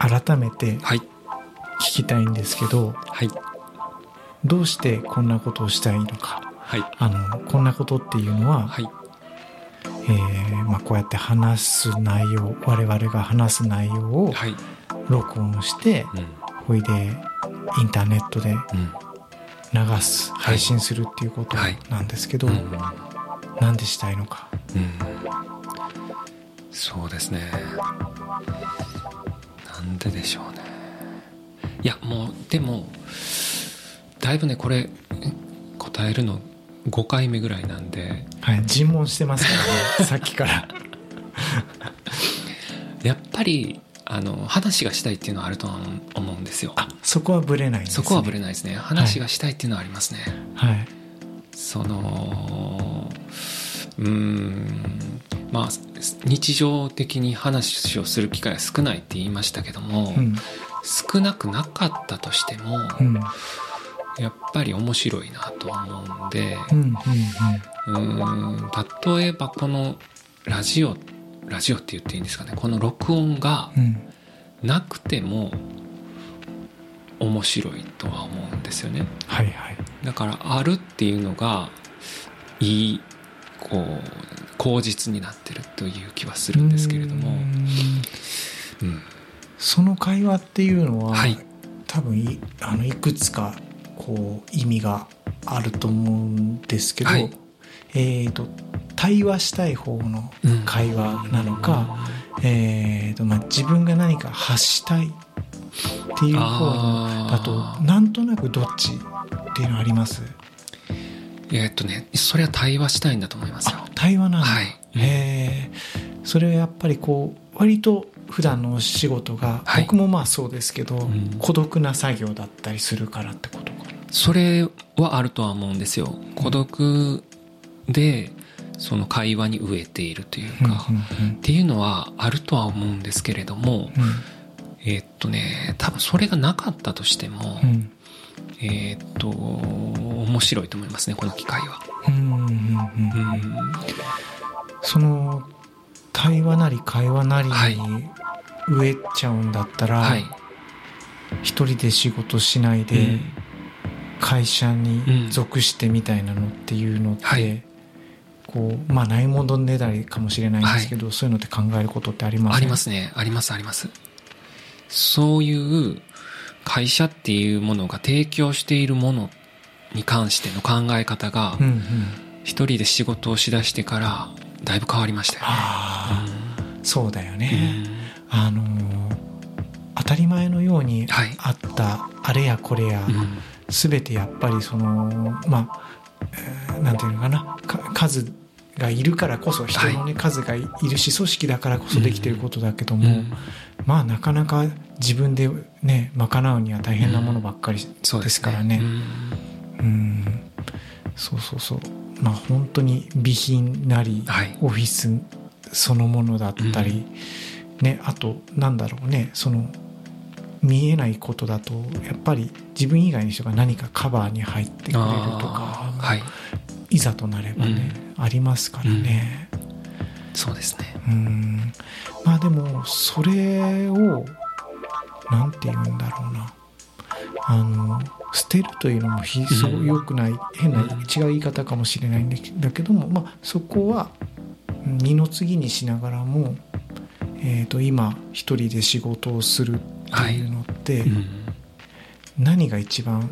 改めてはい。聞きたいんですけど、はい。どうしてこんなことをしたいのか。はい。あのこんなことっていうのは、はい。えーまあ、こうやって話す内容我々が話す内容をはい。録音してうん。ほいでインターネットでうん。流す配信するっていうことはい。なんですけど、うん。なんでしたいのか。うん。そうですねなんででしょうね。いやもうでもだいぶねこれ答えるの5回目ぐらいなんで。はい尋問してますからね さっきから。やっぱりあの話がしたいっていうのはあるとは思うんですよ。あそこはブレないね、そこはぶれないですね。話がしたいっていうのはありますね、はい。そのうーんまあ日常的に話をする機会は少ないって言いましたけども、うん。少なくなかったとしても、うん。やっぱり面白いなとは思うんでうんうんうーん例えばこのラジオラジオって言っていいんですかねこの録音がなくても面白いとは思うんですよね。はいはい。だからあるっていうのがいいこう口実になってるという気はするんですけれども。その会話っていうのは、はい。多分いあのいくつかこう意味があると思うんですけど、はい。えー、と対話したい方のうん会話なのか、えーとまあ、自分が何か発したいっていう方だとなんとなくどっちっていうのあります？えーっとねそれは対話したいんだと思いますよ。あ対話なんだ、はい。へえそれはやっぱりこう割と普段のお仕事が、はい。僕もまあそうですけど、ん。孤独な作業だったりするからってことかな。それはあるとは思うんですよ。孤独でその会話に飢えているというか、うんうん。っていうのはあるとは思うんですけれども、うん。えーっとね多分それがなかったとしても、うんえーっと面白いと思いますねこの機会は。うんうんうんその対話なり会話なりにはい。飢えちゃうんだったら、はい、一人で仕事しないでうん。会社に属してみたいなのっていうのって、はい。こうまあないものねだりかもしれないんですけど、そういうのって考えることってありますありますね。ありますあります。そういう会社っていうものが提供しているものに関しての考え方がうんうん。一人で仕事をしだしてからだいぶ変わりましたよね。ああ、そうだようね、んあのー当たり前のようにはい。あったあれやこれや、うん。全てやっぱりそのまあ、えーなんていうのかなか数がいるからこそ人のね、数がいるし組織だからこそできてることだけども、うん。まあなかなか自分でね賄うには大変なものばっかりそうですからね。うん。うん。そうそうそう。まあ本当に備品なり、はい。オフィスそのものだったり、ねあとなんだろうねその見えないことだとやっぱり自分以外の人が何かカバーに入ってくれるとかはい。いざとなればね、ありますからね。そうですね。うん。まあでもそれをなんて言うんだろうな。あの捨てるというのも非常うん良くない、変な違う言い方かもしれないんだけども、まあ、そこはうん二の次にしながらも、えー、と今一人で仕事をするっていうのって、うん。何が一番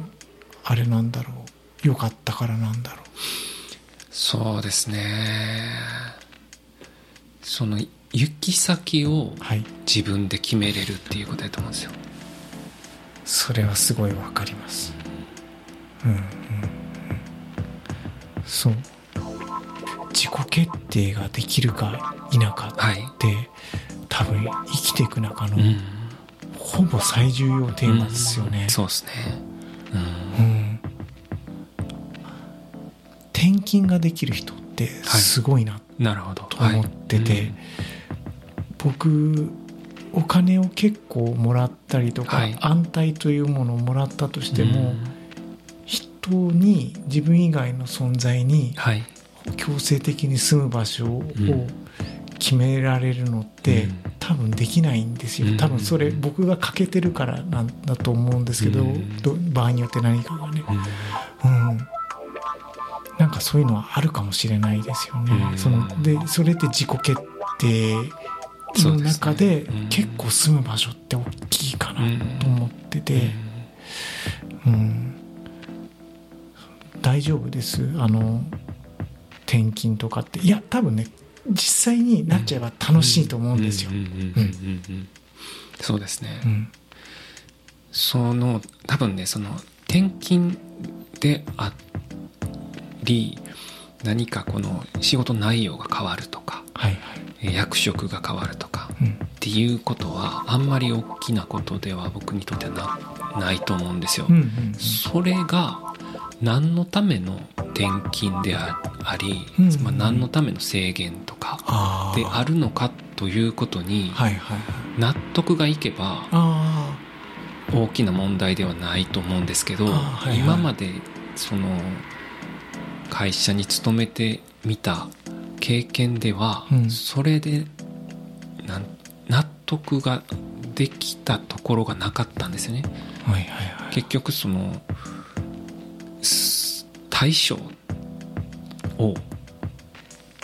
あれなんだろう。良かったからなんだろそうですね。その行き先をうはい。自分で決めれるっていうことだと思うんですよ。それはすごいわかります。うんうんうん。そう。自己決定ができるか否かはい。って多分生きていく中のうん。ほぼ最重要テーマですよね、そうですね。ううん。ん転勤ができる人ってすごいななるほど。と思ってて、僕お金を結構もらったりとか、はい。安泰というものをもらったとしても、うん。人に自分以外の存在にはい。強制的に住む場所をん。決められるのって、うん。多分できないんですよ。多分それ僕が欠けてるからなんだと思うんですけど、場合によって何かがね、うん、なんかそういうのはあるかもしれないですよね。そのでそれで自己決定の中で結構住む場所って大きいかなと思ってて、うん、大丈夫です。あの転勤とかっていや多分ね実際になっちゃえば楽しいと思うんですよ。そうですね、うん、その多分ねその転勤であり何かこの仕事内容が変わるとか、はいはい、役職が変わるとか、うん、っていうことはあんまり大きなことでは僕にとってはなないと思うんですよ。うんうんうん、それが何のための転勤であり、うんうん、まあ、何のための制限とかであるのかということに納得がいけば大きな問題ではないと思うんですけど、はいはい、今までその会社に勤めてみた経験では、それで納得ができたところがなかったんですよね。はいはいはい、結局その対象を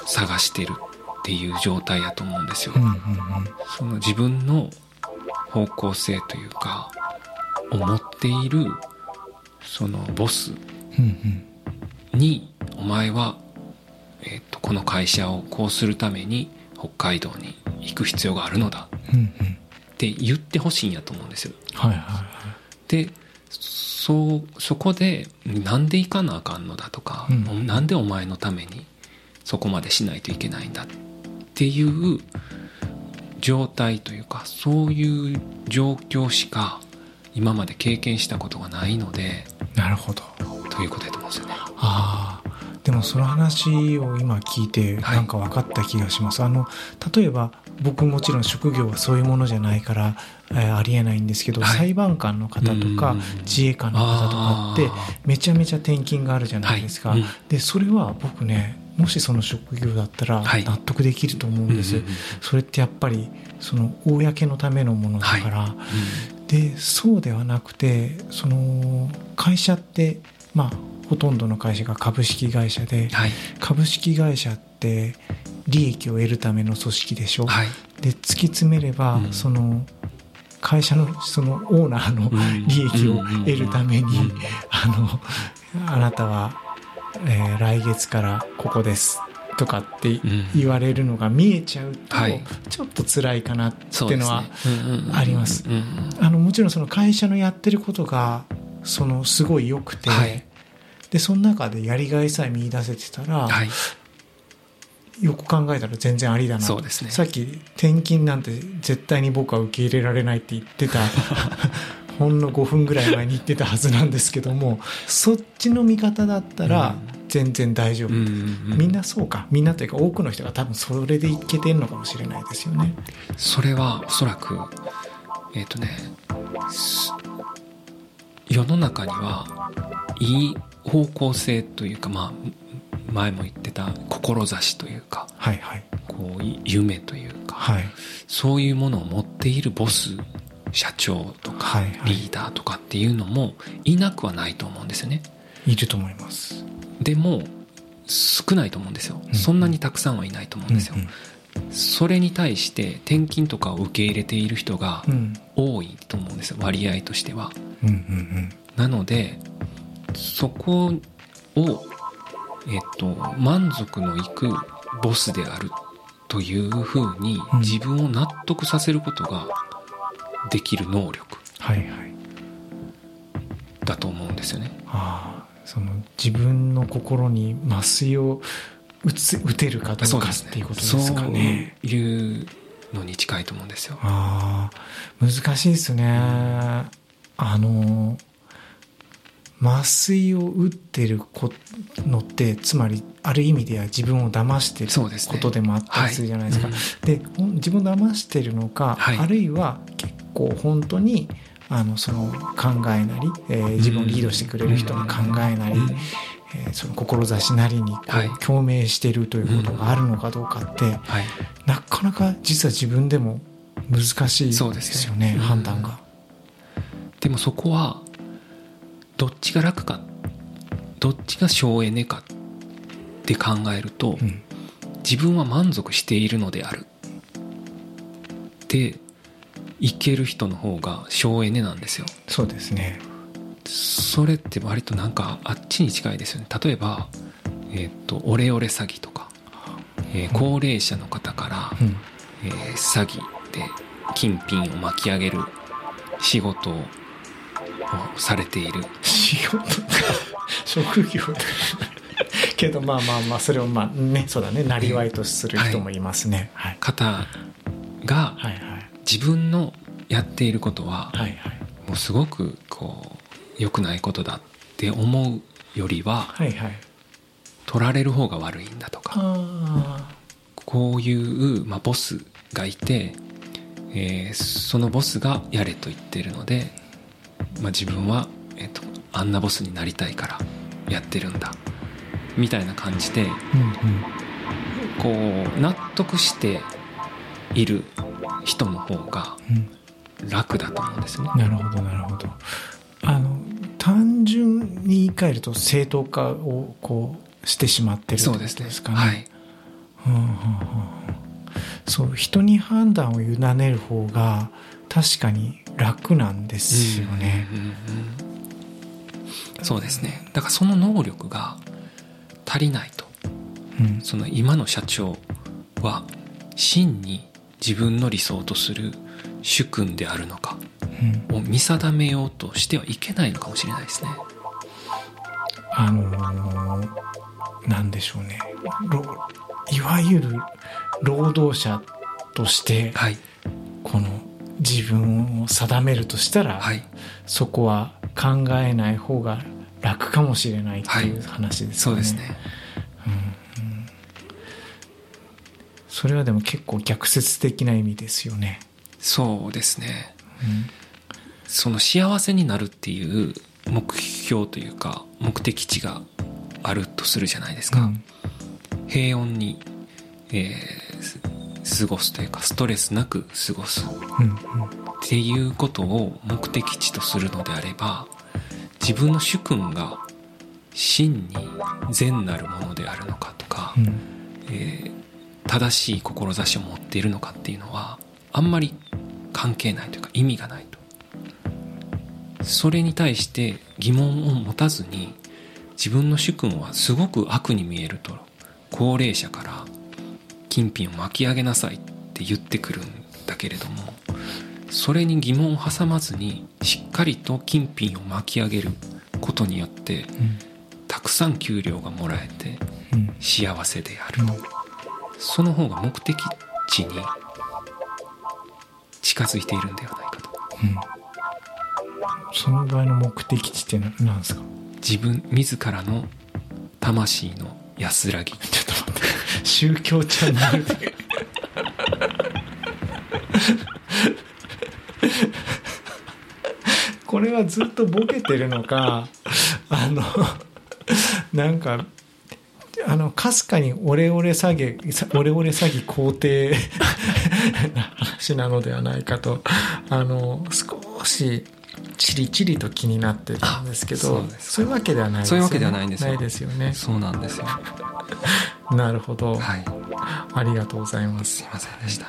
探してるっていう状態やと思うんですよ。うんうんうん、その自分の方向性というか思っているそのボスにお前は、えー、とこの会社をこうするために北海道に行く必要があるのだ。って言ってほしいんやと思うんですよ。はいはいはい、でそそこでなんで行かなあかんのだとか、うん、なんでお前のためにそこまでしないといけないんだっていう状態というかそういう状況しか今まで経験したことがないのでなるほど。ということだと思うんですよね。あでもその話を今聞いてなんか分かった気がします。はい、あの例えば僕もちろん職業はそういうものじゃないから、えー、ありえないんですけど、はい、裁判官の方とか自衛官の方とかってめちゃめちゃ転勤があるじゃないですか。はい。うん、でそれは僕ねもしその職業だったら納得できると思うんです、それってやっぱりその公のためのものだから、はい。うん、でそうではなくてその会社ってまあほとんどの会社が株式会社で、はい、株式会社って利益を得るための組織でしょ、はい、で突き詰めれば、うん、その会社のそのオーナーの利益を得るために、あのあなたは、えー、来月からここです。とかって言われるのが見えちゃうと、ちょっと辛いかなっていうのはあります。あのもちろんその会社のやってることがそのすごい良くて、はい、でその中でやりがいさえ見出せてたら、はい、よく考えたら全然ありだな。そうです、ね、さっき転勤なんて絶対に僕は受け入れられないって言ってた ほんの5分ぐらい前に言ってたはずなんですけどもそっちの見方だったら全然大丈夫、みんなそうか。みんなというか多くの人が多分それでいけてるのかもしれないですよね。それはおそらくえっ、ー、とね世の中にはいい方向性というかまあ前も言ってた志というか、はいはい、こう夢というか、はい、そういうものを持っているボス社長とかリーダーとかっていうのもいなくはないと思うんですよね。いると思います。でも少ないと思うんですよ、うん、そんなにたくさんはいないと思うんですよ。うんうんそれに対して転勤とかを受け入れている人が多いと思うんですよ割合としては。うんうんうん、なのでそこをえっと、満足のいくボスであるというふうに自分を納得させることができる能力だと思うんですよね。あその自分の心に麻酔を打つ打てるかどうかっていうことですか？ね。いうのに近いと思うんですよ。あ難しいですね。あの麻酔を打ってるのってつまりある意味では自分を騙してることでもあったりするじゃないですか。で、ねはい、自分を騙してるのか、はい、あるいは結構本当にあのその考えなり、えー、自分をリードしてくれる人の考えなり、えー、その志なりに共鳴しているということがあるのかどうかって、はい、なかなか実は自分でも難しいですよねですね、判断が。でもそこはどっちが楽かどっちが省エネかって考えると、うん、自分は満足しているのである。でいける人の方が省エネなんですよ。そうですねそれって割となんかあっちに近いですよね。例えば、えーと、オレオレ詐欺とか、えー、高齢者の方から、うん、えー、詐欺で金品を巻き上げる仕事をされている。仕事 職業けどまあまあまあそれをまあねそうだねなりわいとする人もいますね、はい、方が自分のやっていることはもうすごくこう良くないことだって思うよりは取られる方が悪いんだとか。こういう、まあ、ボスがいて、えー、そのボスがやれと言ってるので、まあ、自分は、えーと、あんなボスになりたいからやってるんだ。みたいな感じで、うんうん、こう納得している人の方が楽だと思うんですね。うん、なるほどなるほど。言い換えると正当化をこうしてしまってるそうですかね。はい。うんうんうん、そう人に判断を委ねる方が確かに楽なんですよね。うんうんうんそうですねだからその能力が足りないと、うん、その今の社長は真に自分の理想とする主君であるのかを見定めようとしてはいけないのかもしれないですね。あのー、なんでしょうね。いわゆる労働者として、はい、この自分を定めるとしたら、はい、そこは考えない方が楽かもしれないっていう話ですね。はい、そうですね、うんうん、それはでも結構逆説的な意味ですよね。そうですね、うん、その幸せになるっていう目標というか目的地があるとするじゃないですか、うん、平穏に、えー、過ごすというかストレスなく過ごす、うんうん、っていうことを目的地とするのであれば自分の主君が真に善なるものであるのかとか、うん、えー、正しい志を持っているのかっていうのはあんまり関係ないというか意味がない。とそれに対して疑問を持たずに自分の主君はすごく悪に見えると高齢者から金品を巻き上げなさいって言ってくるんだけれどもそれに疑問を挟まずにしっかりと金品を巻き上げることによって、うん、たくさん給料がもらえて幸せである、うん、その方が目的地に近づいているんではないかと、うん、その場合の目的地って何ですか？自分自らの魂の安らぎ。ちょっと待って。宗教チャンネルで。これはずっとボケてるのかあのなんかあのかすかにオレオレ詐欺オレオレ詐欺肯定な話なのではないかと。あの少しチリチリと気になってたんですけどそういうわけではないですよね。そういうわけではないんですよ。ないですよね。そうなんですよ。なるほど。はい。ありがとうございます。すいませんでした。